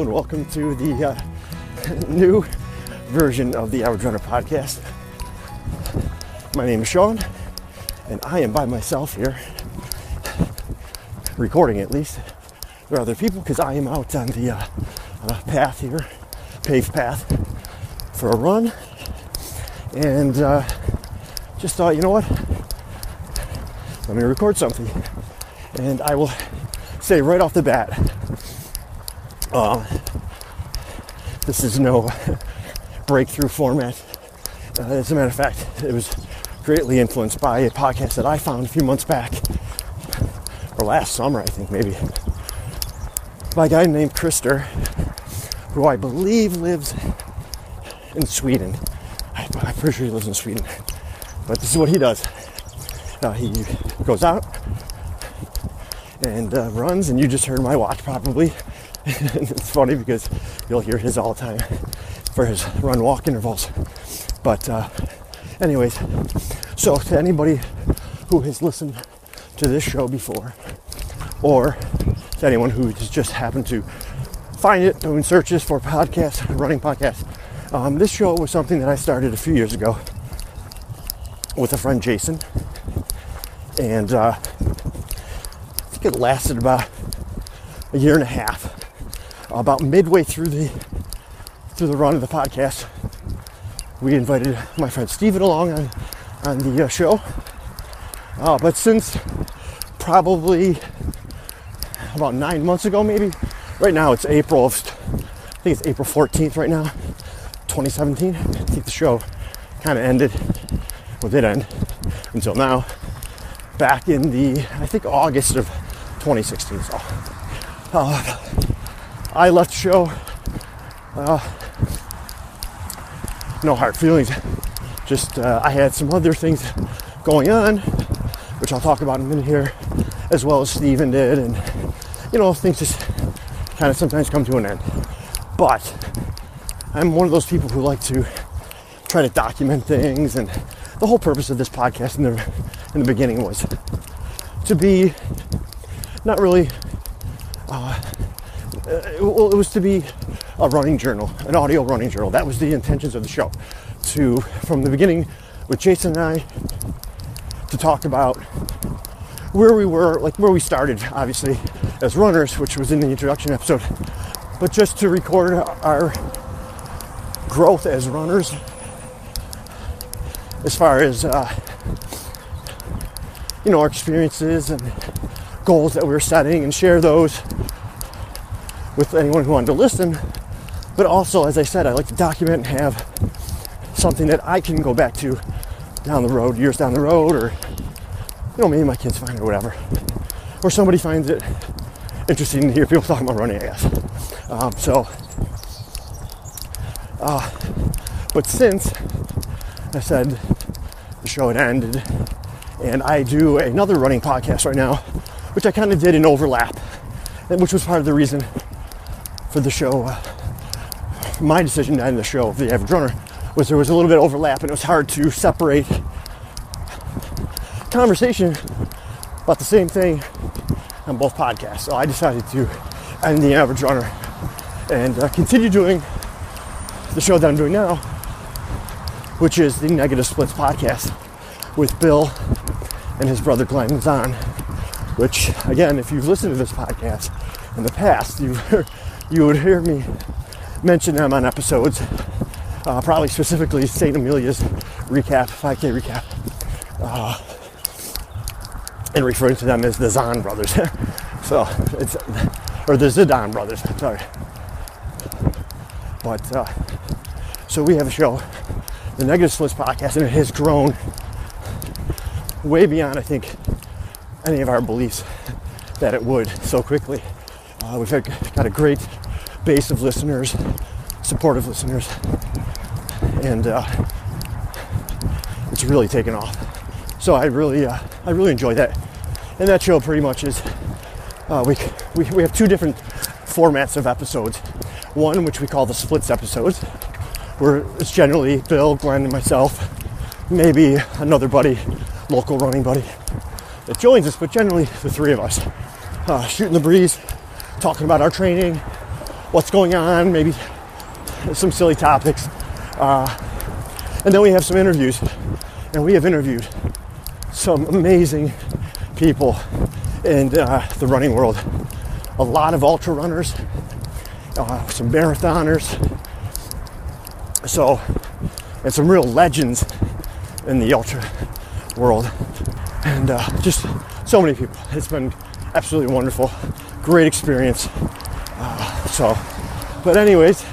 and welcome to the uh, new version of the Average Runner podcast. My name is Sean, and I am by myself here, recording at least. There are other people because I am out on the uh, uh, path here, paved path, for a run, and uh, just thought, you know what? Let me record something, and I will say right off the bat uh, this is no breakthrough format. Uh, as a matter of fact, it was greatly influenced by a podcast that I found a few months back, or last summer, I think maybe, by a guy named Krister, who I believe lives in Sweden. I, I'm pretty sure he lives in Sweden. But this is what he does. Uh, he goes out and uh, runs, and you just heard my watch probably it's funny because you'll hear his all the time for his run walk intervals. But, uh, anyways, so to anybody who has listened to this show before, or to anyone who has just happened to find it doing searches for podcasts, running podcasts, um, this show was something that I started a few years ago with a friend Jason, and uh, I think it lasted about a year and a half about midway through the through the run of the podcast, we invited my friend Steven along on, on the uh, show. Uh, but since probably about nine months ago, maybe, right now it's April, of, I think it's April 14th right now, 2017. I think the show kind of ended, well, did end until now, back in the, I think August of 2016. So, uh, I left the show. Uh, no hard feelings. Just uh, I had some other things going on, which I'll talk about in a minute here, as well as Steven did, and you know things just kind of sometimes come to an end. But I'm one of those people who like to try to document things, and the whole purpose of this podcast in the in the beginning was to be not really uh, well, it was to be a running journal, an audio running journal. That was the intentions of the show. To, from the beginning, with Jason and I, to talk about where we were, like where we started, obviously, as runners, which was in the introduction episode, but just to record our growth as runners as far as, uh, you know, our experiences and goals that we were setting and share those with anyone who wanted to listen. But also, as I said, I like to document and have something that I can go back to down the road, years down the road, or you know, maybe my kids find it or whatever, or somebody finds it interesting to hear people talking about running. I guess. Um, so, uh, but since I said the show had ended, and I do another running podcast right now, which I kind of did in overlap, which was part of the reason for the show, uh, my decision to end the show the average runner was there was a little bit of overlap and it was hard to separate conversation about the same thing on both podcasts. So I decided to end the average runner and uh, continue doing the show that I'm doing now, which is the Negative Splits podcast with Bill and his brother Glenn Zahn. Which, again, if you've listened to this podcast in the past, you've you would hear me mention them on episodes, uh, probably specifically St. Amelia's recap, 5K recap, uh, and referring to them as the Zahn brothers. so it's, or the Zidane brothers, sorry. But, uh, so we have a show, the Negative Splits podcast, and it has grown way beyond, I think, any of our beliefs that it would so quickly. Uh, we've had, got a great base of listeners, supportive listeners, and uh, it's really taken off. So I really, uh, I really enjoy that. And that show pretty much is uh, we, we we have two different formats of episodes. One which we call the splits episodes, where it's generally Bill, Glenn, and myself, maybe another buddy, local running buddy, that joins us, but generally the three of us, uh, shooting the breeze, talking about our training, what's going on, maybe some silly topics. Uh, and then we have some interviews. And we have interviewed some amazing people in uh, the running world. A lot of ultra runners, uh, some marathoners. So, and some real legends in the ultra world. And uh, just so many people. It's been absolutely wonderful. Great experience. Uh, so, but, anyways,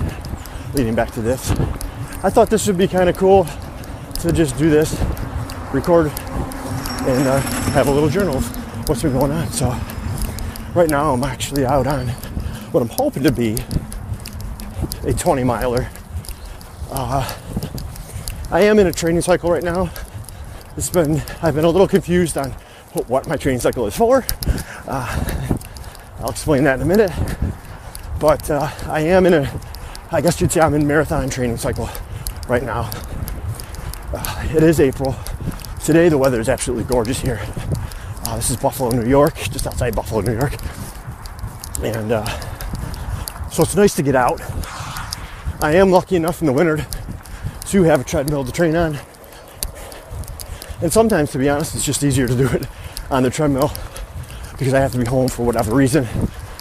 leading back to this, I thought this would be kind of cool to just do this, record, and uh, have a little journal of what's been going on. So, right now, I'm actually out on what I'm hoping to be a 20 miler. Uh, I am in a training cycle right now. It's been I've been a little confused on what my training cycle is for. Uh, I'll explain that in a minute. But uh, I am in a, I guess you'd say I'm in marathon training cycle right now. Uh, it is April. Today the weather is absolutely gorgeous here. Uh, this is Buffalo, New York, just outside Buffalo, New York. And uh, so it's nice to get out. I am lucky enough in the winter to have a treadmill to train on. And sometimes, to be honest, it's just easier to do it on the treadmill because I have to be home for whatever reason.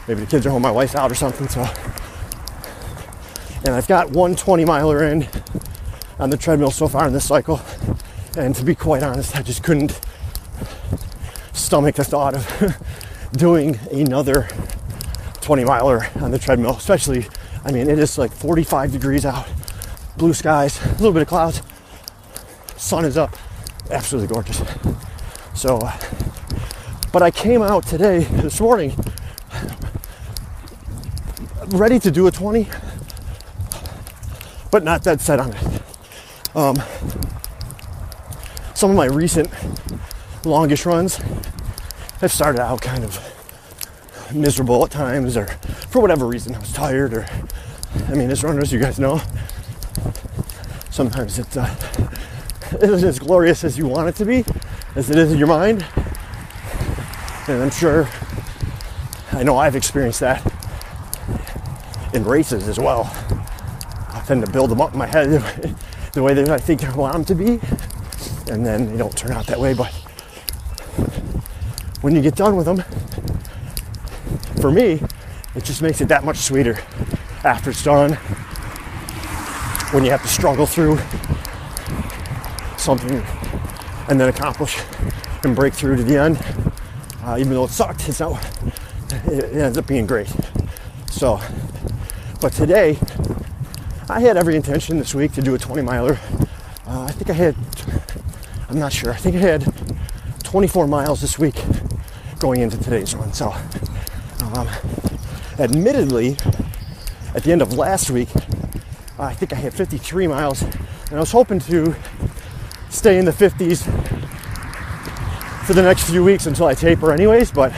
Maybe the kids are home, my wife's out or something. So, and I've got one 20 miler in on the treadmill so far in this cycle. And to be quite honest, I just couldn't stomach the thought of doing another 20 miler on the treadmill, especially, I mean, it is like 45 degrees out, blue skies, a little bit of clouds, sun is up, absolutely gorgeous. So, uh, but I came out today, this morning, ready to do a 20, but not that set on it. Um, some of my recent longish runs have started out kind of miserable at times, or for whatever reason, I was tired, or I mean, as runners, you guys know, sometimes it's uh, it isn't as glorious as you want it to be, as it is in your mind. And I'm sure, I know I've experienced that in races as well. I tend to build them up in my head the way that I think I want them to be, and then they don't turn out that way. But when you get done with them, for me, it just makes it that much sweeter after it's done. When you have to struggle through something and then accomplish and break through to the end, uh, even though it sucked, it's not. It ends up being great. So, but today, I had every intention this week to do a 20 miler. Uh, I think I had, I'm not sure, I think I had 24 miles this week going into today's run. So, um, admittedly, at the end of last week, I think I had 53 miles, and I was hoping to stay in the 50s for the next few weeks until I taper, anyways. But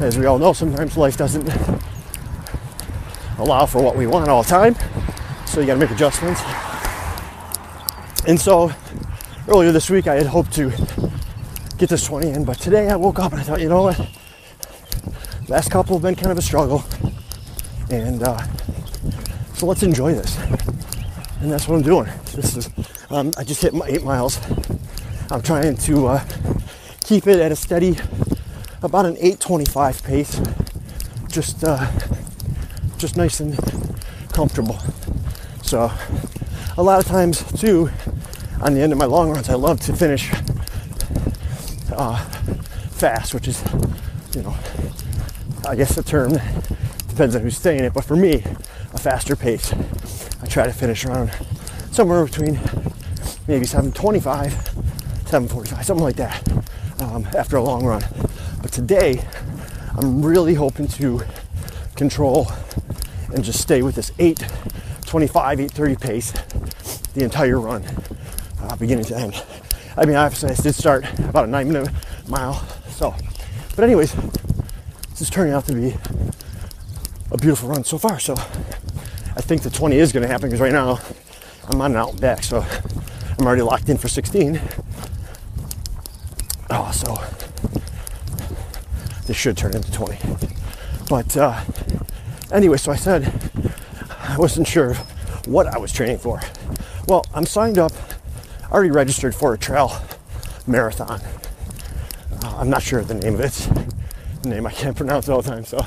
as we all know, sometimes life doesn't allow for what we want all the time, so you got to make adjustments. And so earlier this week, I had hoped to get this 20 in, but today I woke up and I thought, you know what? Last couple have been kind of a struggle, and uh, so let's enjoy this. And that's what I'm doing. This is um, I just hit my eight miles. I'm trying to uh, keep it at a steady, about an 8:25 pace, just uh, just nice and comfortable. So a lot of times too, on the end of my long runs, I love to finish uh, fast, which is, you know, I guess the term depends on who's saying it, but for me, a faster pace. I try to finish around somewhere between maybe 725, 745, something like that um, after a long run. But today, I'm really hoping to control and just stay with this 825, 830 pace the entire run, uh, beginning to end. I mean, obviously, I did start about a nine minute mile. So, but anyways, this is turning out to be a beautiful run so far. So, I think the 20 is going to happen because right now I'm on an out back, so I'm already locked in for 16. Oh, so this should turn into 20. But uh, anyway, so I said I wasn't sure what I was training for. Well, I'm signed up, already registered for a trail marathon. Uh, I'm not sure the name of it. The name I can't pronounce all the time, so I'm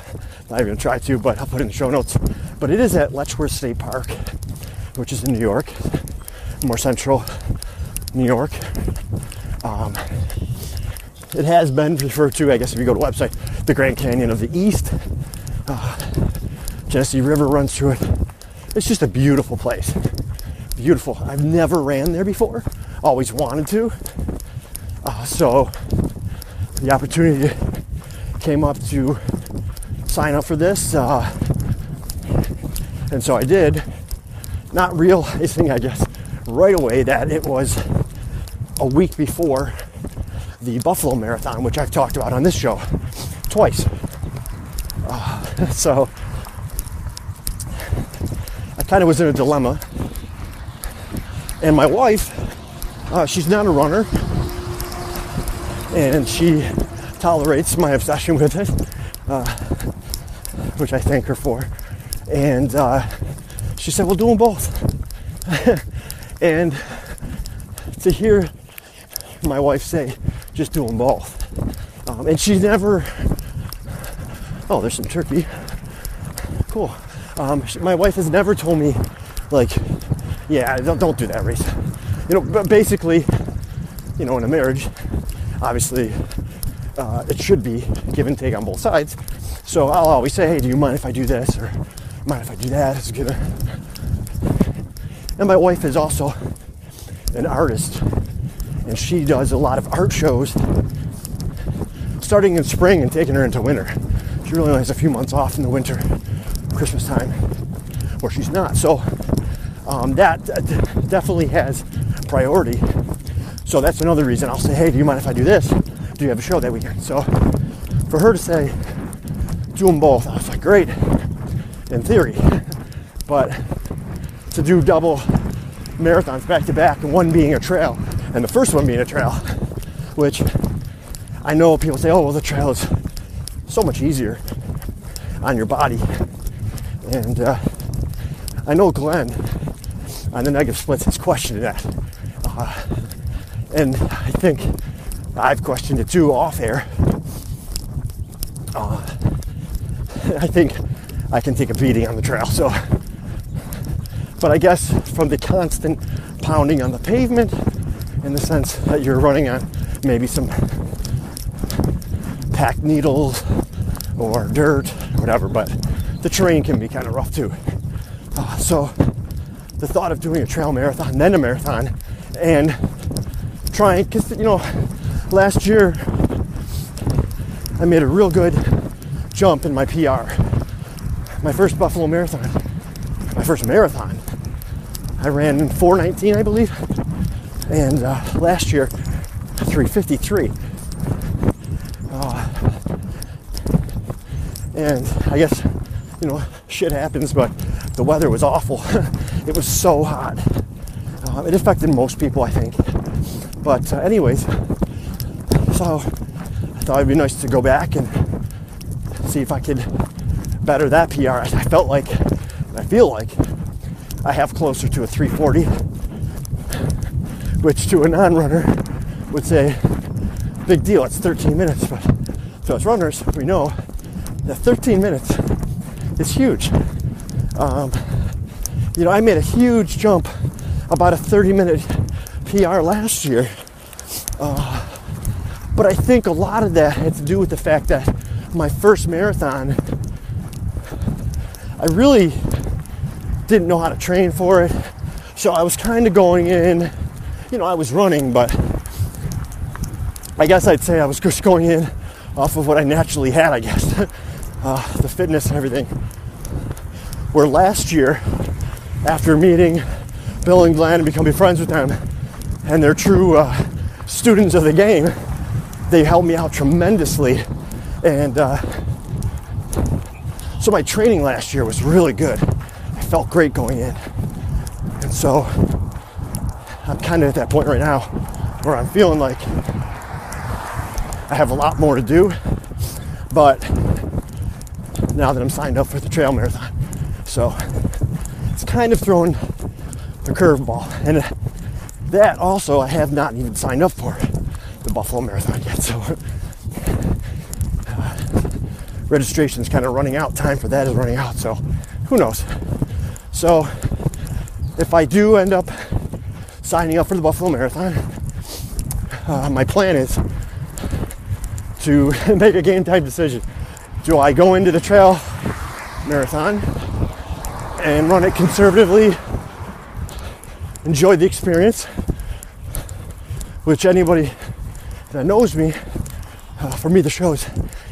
not even gonna try to, but I'll put it in the show notes. But it is at Letchworth State Park, which is in New York, more central New York. Um, it has been referred to, I guess, if you go to the website, the Grand Canyon of the East. Uh, Genesee River runs through it. It's just a beautiful place. Beautiful. I've never ran there before. Always wanted to. Uh, so the opportunity came up to sign up for this, uh, and so I did. Not realizing, I guess, right away that it was a week before the Buffalo Marathon, which I've talked about on this show twice. Uh, so I kind of was in a dilemma. And my wife, uh, she's not a runner, and she tolerates my obsession with it, uh, which I thank her for. And uh, she said, "We'll do them both." and to hear my wife say, "Just do them both," um, and she never. Oh, there's some turkey. Cool. Um, she, my wife has never told me, like, yeah, don't, don't do that race. You know, but basically, you know, in a marriage, obviously, uh, it should be give and take on both sides. So I'll always say, hey, do you mind if I do this or mind if I do that? It's gonna. And my wife is also an artist, and she does a lot of art shows, starting in spring and taking her into winter. She really only has a few months off in the winter, Christmas time, where she's not. So um, that definitely has priority. So that's another reason I'll say, hey, do you mind if I do this? Do you have a show that weekend? So for her to say, do them both, I was like, great, in theory. But to do double marathons back to back, and one being a trail, and the first one being a trail, which I know people say, oh, well, the trail is so much easier on your body. And uh, I know Glenn on the negative splits has questioned that. Uh, and I think I've questioned it too off air. Uh, I think I can take a beating on the trail. So, but I guess from the constant pounding on the pavement, in the sense that you're running on maybe some packed needles or dirt, whatever, but the terrain can be kind of rough too. Uh, so, the thought of doing a trail marathon, then a marathon, and trying, because you know, last year I made a real good jump in my PR. My first Buffalo Marathon, my first marathon. I ran in 419, I believe, and uh, last year 353. Uh, and I guess you know shit happens, but the weather was awful. it was so hot. Uh, it affected most people, I think. But uh, anyways, so I thought it'd be nice to go back and see if I could better that PR. I felt like, I feel like, I have closer to a 340, which to a non-runner would say, big deal. It's 13 minutes, but to us runners, we know that 13 minutes is huge. Um, you know, I made a huge jump, about a 30 minute PR last year. Uh, but I think a lot of that had to do with the fact that my first marathon, I really didn't know how to train for it. So I was kind of going in, you know, I was running, but I guess I'd say I was just going in off of what I naturally had, I guess, uh, the fitness and everything. Where last year, after meeting Bill and Glenn and becoming friends with them, and they're true uh, students of the game, they helped me out tremendously. And uh, so my training last year was really good. I felt great going in. And so I'm kind of at that point right now where I'm feeling like I have a lot more to do, but now that I'm signed up for the trail marathon. So it's kind of throwing a curveball. And that also, I have not even signed up for the Buffalo Marathon yet. So uh, registration is kind of running out. Time for that is running out. So who knows? So if I do end up signing up for the Buffalo Marathon, uh, my plan is to make a game time decision. Do I go into the trail marathon and run it conservatively, enjoy the experience, which anybody that knows me, uh, for me, the show is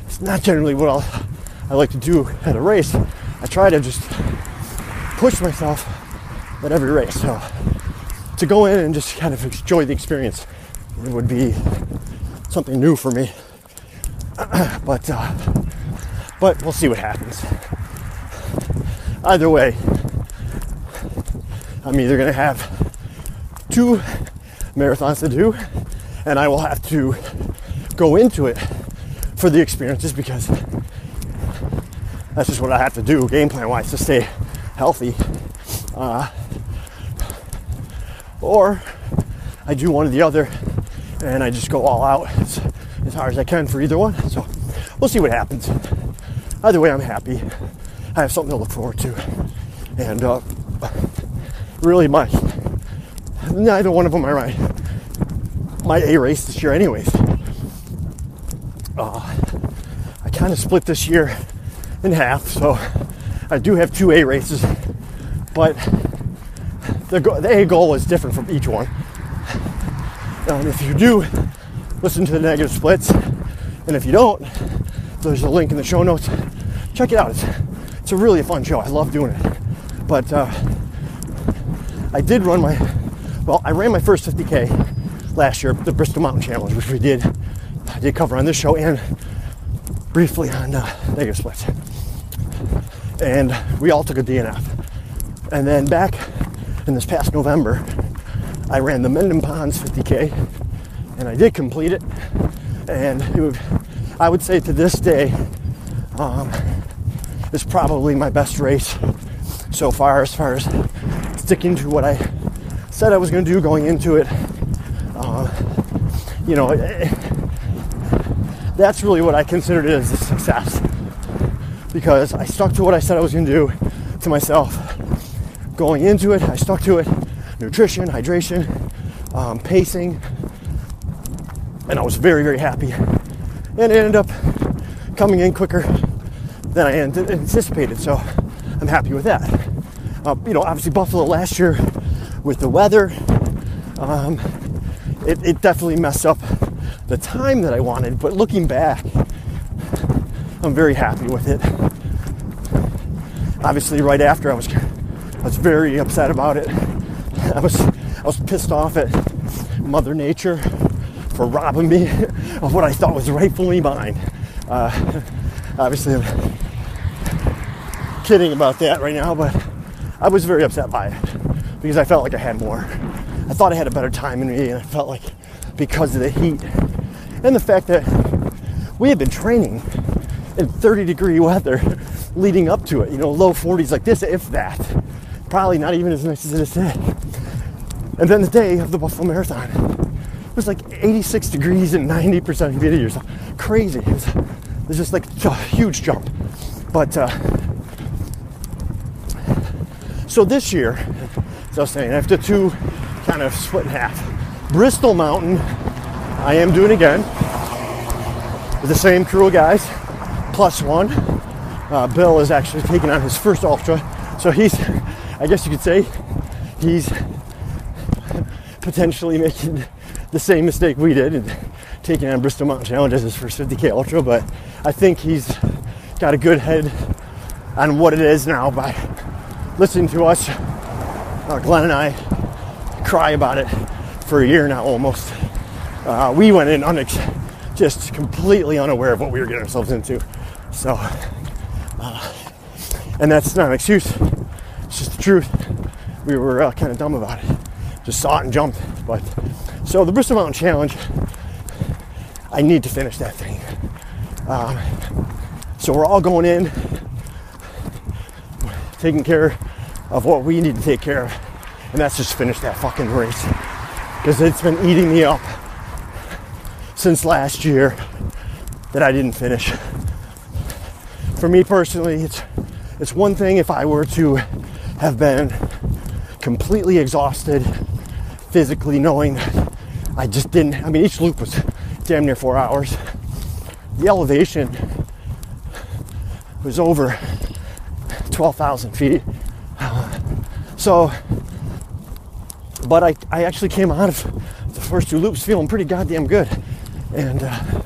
it's not generally what I'll, I like to do at a race. I try to just push myself at every race. So to go in and just kind of enjoy the experience it would be something new for me. but uh, but we'll see what happens. Either way, I'm either going to have two marathons to do, and I will have to go into it for the experiences because that's just what I have to do game plan wise to stay healthy. Uh, or I do one or the other and I just go all out as, as hard as I can for either one. So we'll see what happens. Either way, I'm happy. I have something to look forward to, and uh, really, my neither one of them are my my A race this year, anyways. Uh, I kind of split this year in half, so I do have two A races, but the, the A goal is different from each one. If you do listen to the negative splits, and if you don't, there's a link in the show notes. Check it out. It's, it's a really fun show. I love doing it. But uh, I did run my, well, I ran my first 50K last year, the Bristol Mountain Challenge, which we did, I did cover on this show and briefly on uh, negative splits. And we all took a DNF. And then back in this past November, I ran the Mendon Ponds 50K and I did complete it. And it would, I would say to this day, um, probably my best race so far as far as sticking to what I said I was going to do going into it. Uh, you know, it, that's really what I considered it as a success because I stuck to what I said I was going to do to myself going into it. I stuck to it nutrition, hydration, um, pacing, and I was very, very happy. And it ended up coming in quicker than I anticipated, so I'm happy with that. Uh, you know, obviously Buffalo last year with the weather, um, it, it definitely messed up the time that I wanted. But looking back, I'm very happy with it. Obviously, right after I was, I was very upset about it. I was I was pissed off at Mother Nature for robbing me of what I thought was rightfully mine. Uh, obviously, I'm kidding about that right now, but I was very upset by it because I felt like I had more. I thought I had a better time in me, and I felt like because of the heat and the fact that we had been training in 30 degree weather leading up to it, you know, low 40s like this, if that. Probably not even as nice as it is today. And then the day of the Buffalo Marathon, it was like 86 degrees and 90% humidity or something. Crazy. It was, it was just like a huge jump. But uh, so this year, as I was saying, after two kind of split in half, Bristol Mountain, I am doing again with the same crew of guys, plus one. Uh, Bill is actually taking on his first ultra, so he's, I guess you could say, he's potentially making the same mistake we did and taking on Bristol Mountain Challenge as his first 50k ultra, but I think he's got a good head on what it is now by listening to us, uh, Glenn and I, cry about it for a year now almost. Uh, we went in unex- just completely unaware of what we were getting ourselves into. So, uh, and that's not an excuse, truth. We were uh, kind of dumb about it just saw it and jumped. But so the Bristol Mountain Challenge, I need to finish that thing. Um, so we're all going in taking care of what we need to take care of, and that's just finish that fucking race because it's been eating me up since last year that I didn't finish. For me personally, it's it's one thing if I were to have been completely exhausted physically, knowing that I just didn't. I mean, each loop was damn near four hours. The elevation was over 12,000 feet. So, but I, I actually came out of the first two loops feeling pretty goddamn good. And uh,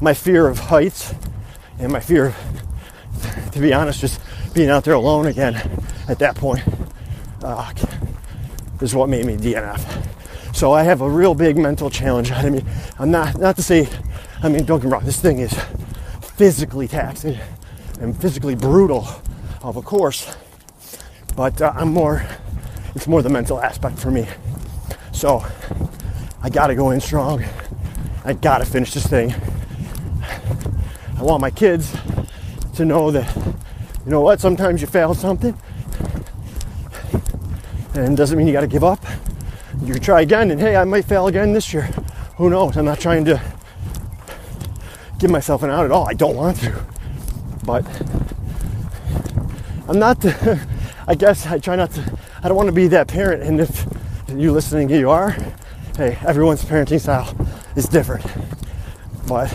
my fear of heights and my fear of, to be honest, just being out there alone again at that point uh, is what made me DNF. So I have a real big mental challenge I mean, I'm not not to say, I mean, don't get me wrong, this thing is physically taxing and physically brutal of a course, but uh, I'm more, it's more the mental aspect for me. So I gotta go in strong. I gotta finish this thing. I want my kids to know that, you know what, sometimes you fail something and doesn't mean you gotta give up. You can try again, and hey, I might fail again this year. Who knows? I'm not trying to give myself an out at all. I don't want to. But I'm not, the, I guess I try not to, I don't want to be that parent. And if you listening, you are, hey, everyone's parenting style is different. But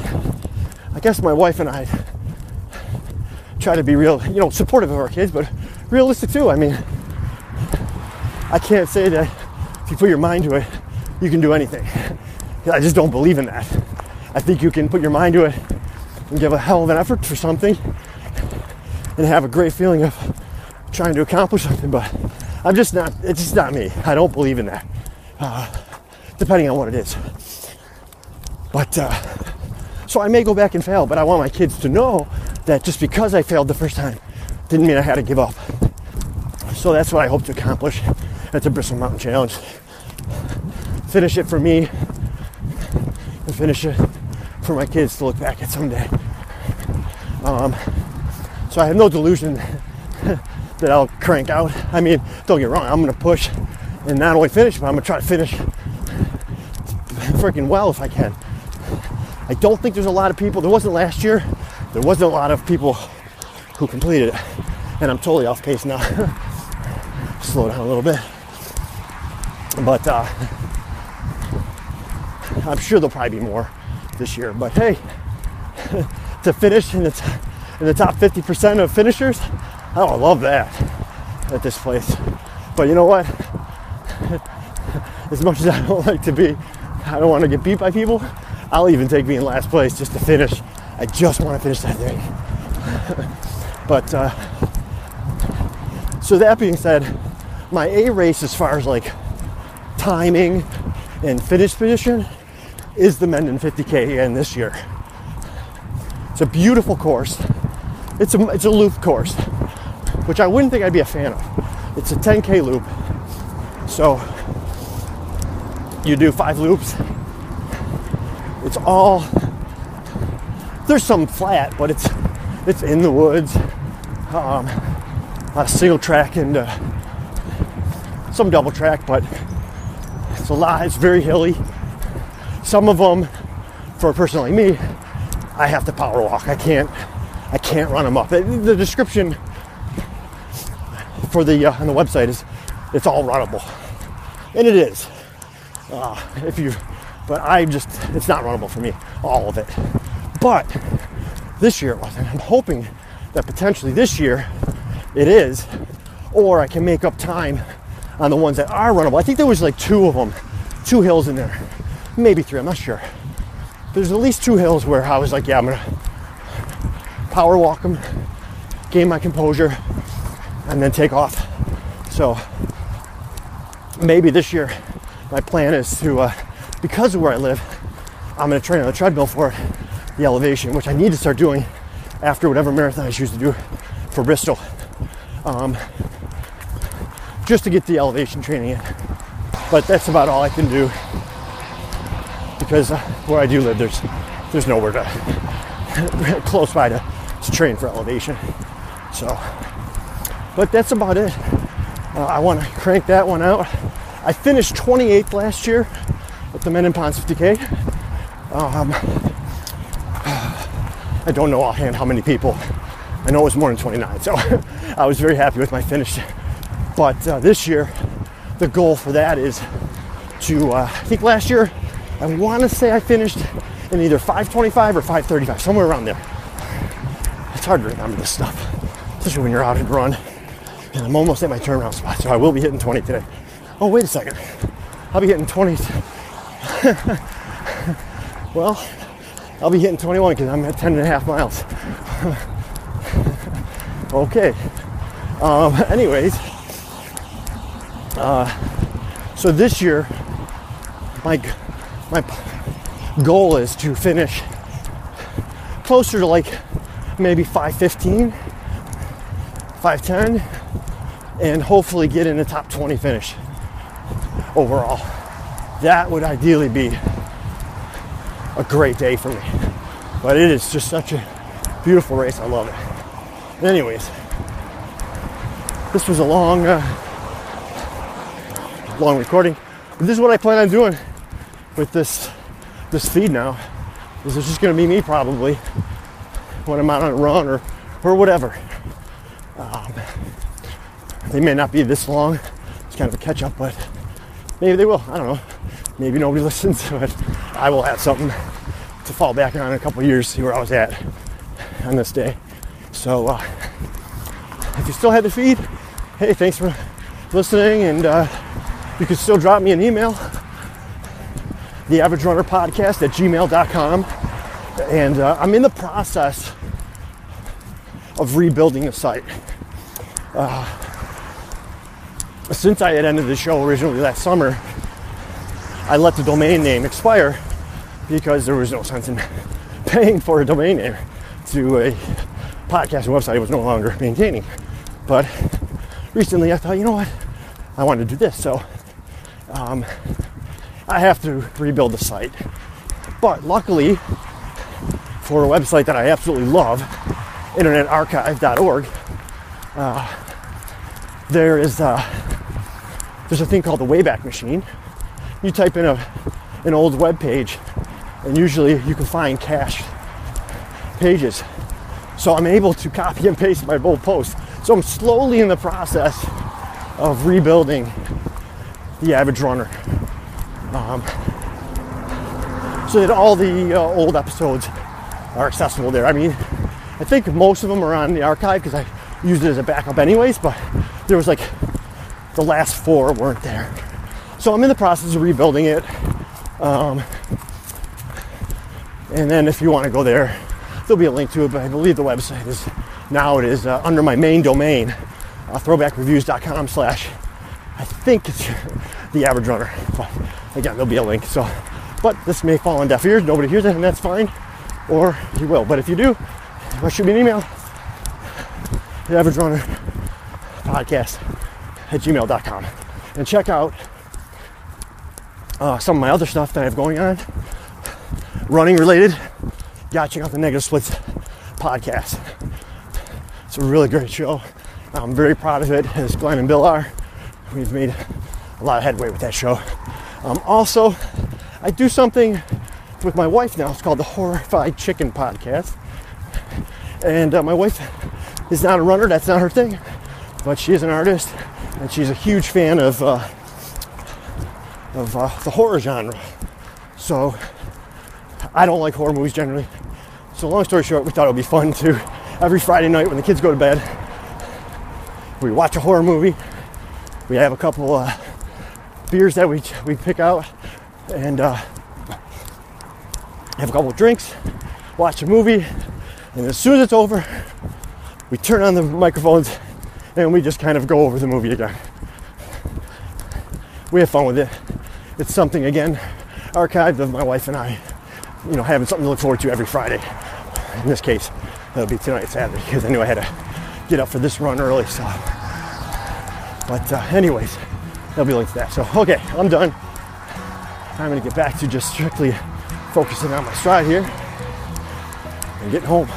I guess my wife and I try to be real, you know, supportive of our kids, but realistic too. I mean, I can't say that if you put your mind to it, you can do anything. I just don't believe in that. I think you can put your mind to it and give a hell of an effort for something and have a great feeling of trying to accomplish something, but I'm just not, it's just not me. I don't believe in that, uh, depending on what it is. But, uh, so I may go back and fail, but I want my kids to know that just because I failed the first time didn't mean I had to give up. So that's what I hope to accomplish at the Bristol Mountain Challenge. Finish it for me and finish it for my kids to look back at someday. Um, so I have no delusion that I'll crank out. I mean, don't get wrong, I'm gonna push and not only finish, but I'm gonna try to finish freaking well if I can. I don't think there's a lot of people, there wasn't last year, there wasn't a lot of people who completed it. And I'm totally off pace now. Slow down a little bit. But uh, I'm sure there'll probably be more this year. But hey, to finish in the, t- in the top 50% of finishers, oh, I love that at this place. But you know what? as much as I don't like to be, I don't want to get beat by people. I'll even take me in last place just to finish. I just want to finish that thing. but uh, so that being said, my A race as far as like timing and finish position is the Mendon 50K again this year. It's a beautiful course. It's a, it's a loop course, which I wouldn't think I'd be a fan of. It's a 10K loop. So you do five loops. It's all, there's some flat, but it's, it's in the woods. Um, a single track and uh, some double track, but it's a lot. It's very hilly. Some of them, for a person like me, I have to power walk. I can't. I can't run them up. The description for the uh, on the website is it's all runnable, and it is. Uh, if you, but I just it's not runnable for me. All of it. But this year it wasn't. I'm hoping that potentially this year it is, or I can make up time on the ones that are runnable. I think there was like two of them, two hills in there maybe three, I'm not sure. There's at least two hills where I was like, yeah, I'm gonna power walk them, gain my composure, and then take off. So maybe this year my plan is to, uh, because of where I live, I'm gonna train on the treadmill for the elevation, which I need to start doing after whatever marathon I choose to do for Bristol. Um, just to get the elevation training in. But that's about all I can do because uh, where I do live, there's there's nowhere to close by to, to train for elevation. So but that's about it. Uh, I want to crank that one out. I finished 28th last year at the Mendon Ponds 50K. Um, I don't know offhand how many people. I know it was more than 29, so I was very happy with my finish. But uh, this year, the goal for that is to, uh, I think last year, I want to say I finished in either 525 or 535, somewhere around there. It's hard to remember this stuff, especially when you're out and run. And I'm almost at my turnaround spot, so I will be hitting 20 today. Oh, wait a second. I'll be hitting 20s. well, I'll be hitting 21 because I'm at 10 and a half miles. okay. Um, anyways, uh, so this year, my my goal is to finish closer to like maybe 515, 510, and hopefully get in the top 20 finish overall. That would ideally be a great day for me. But it is just such a beautiful race. I love it. Anyways, this was a long, uh, long recording. But this is what I plan on doing with this this feed now. This is just going to be me probably when I'm out on a run or or whatever. Um, they may not be this long. It's kind of a catch up, but maybe they will. I don't know. Maybe nobody listens, but I will have something to fall back on in a couple years, see where I was at on this day. So uh, if you still had the feed, hey, thanks for listening, and uh, you can still drop me an email, the average runner podcast at gmail.com. And uh, I'm in the process of rebuilding the site. Uh, since I had ended the show originally last summer, I let the domain name expire because there was no sense in paying for a domain name to a podcast website I was no longer maintaining. But recently I thought, you know what? I want to do this. So um, I have to rebuild the site. But luckily, for a website that I absolutely love, internetarchive.org, uh, there is a, there's a thing called the Wayback Machine. You type in a, an old web page, and usually you can find cached pages. So I'm able to copy and paste my old posts. So I'm slowly in the process of rebuilding the average runner. Um, so that all the uh, old episodes are accessible there. I mean, I think most of them are on the archive because I used it as a backup anyways, but there was like the last four weren't there. So I'm in the process of rebuilding it. Um, and then if you want to go there, there'll be a link to it, but I believe the website is now it is uh, under my main domain, uh, throwbackreviews.com slash, I think it's the average runner. But again, there'll be a link. So, but this may fall on deaf ears. Nobody hears it, and that's fine. Or you will. But if you do, shoot me an email. The average runner podcast at gmail.com. And check out uh, some of my other stuff that I have going on, running related yeah, check out the Negative Splits podcast. It's a really great show. I'm very proud of it, as Glenn and Bill are. We've made a lot of headway with that show. Um, also, I do something with my wife now. It's called the Horrified Chicken Podcast. And uh, my wife is not a runner, that's not her thing, but she is an artist and she's a huge fan of, uh, of uh, the horror genre. So I don't like horror movies generally. So long story short, we thought it would be fun to every Friday night when the kids go to bed, we watch a horror movie. We have a couple uh, beers that we we pick out, and uh, have a couple drinks, watch a movie, and as soon as it's over, we turn on the microphones and we just kind of go over the movie again. We have fun with it. It's something again archived of my wife and I you know, having something to look forward to every Friday. In this case, that'll be tonight, Saturday, because I knew I had to get up for this run early. So, but uh, anyways, there'll be links to that. So, okay, I'm done. I'm gonna get back to just strictly focusing on my stride here and getting home.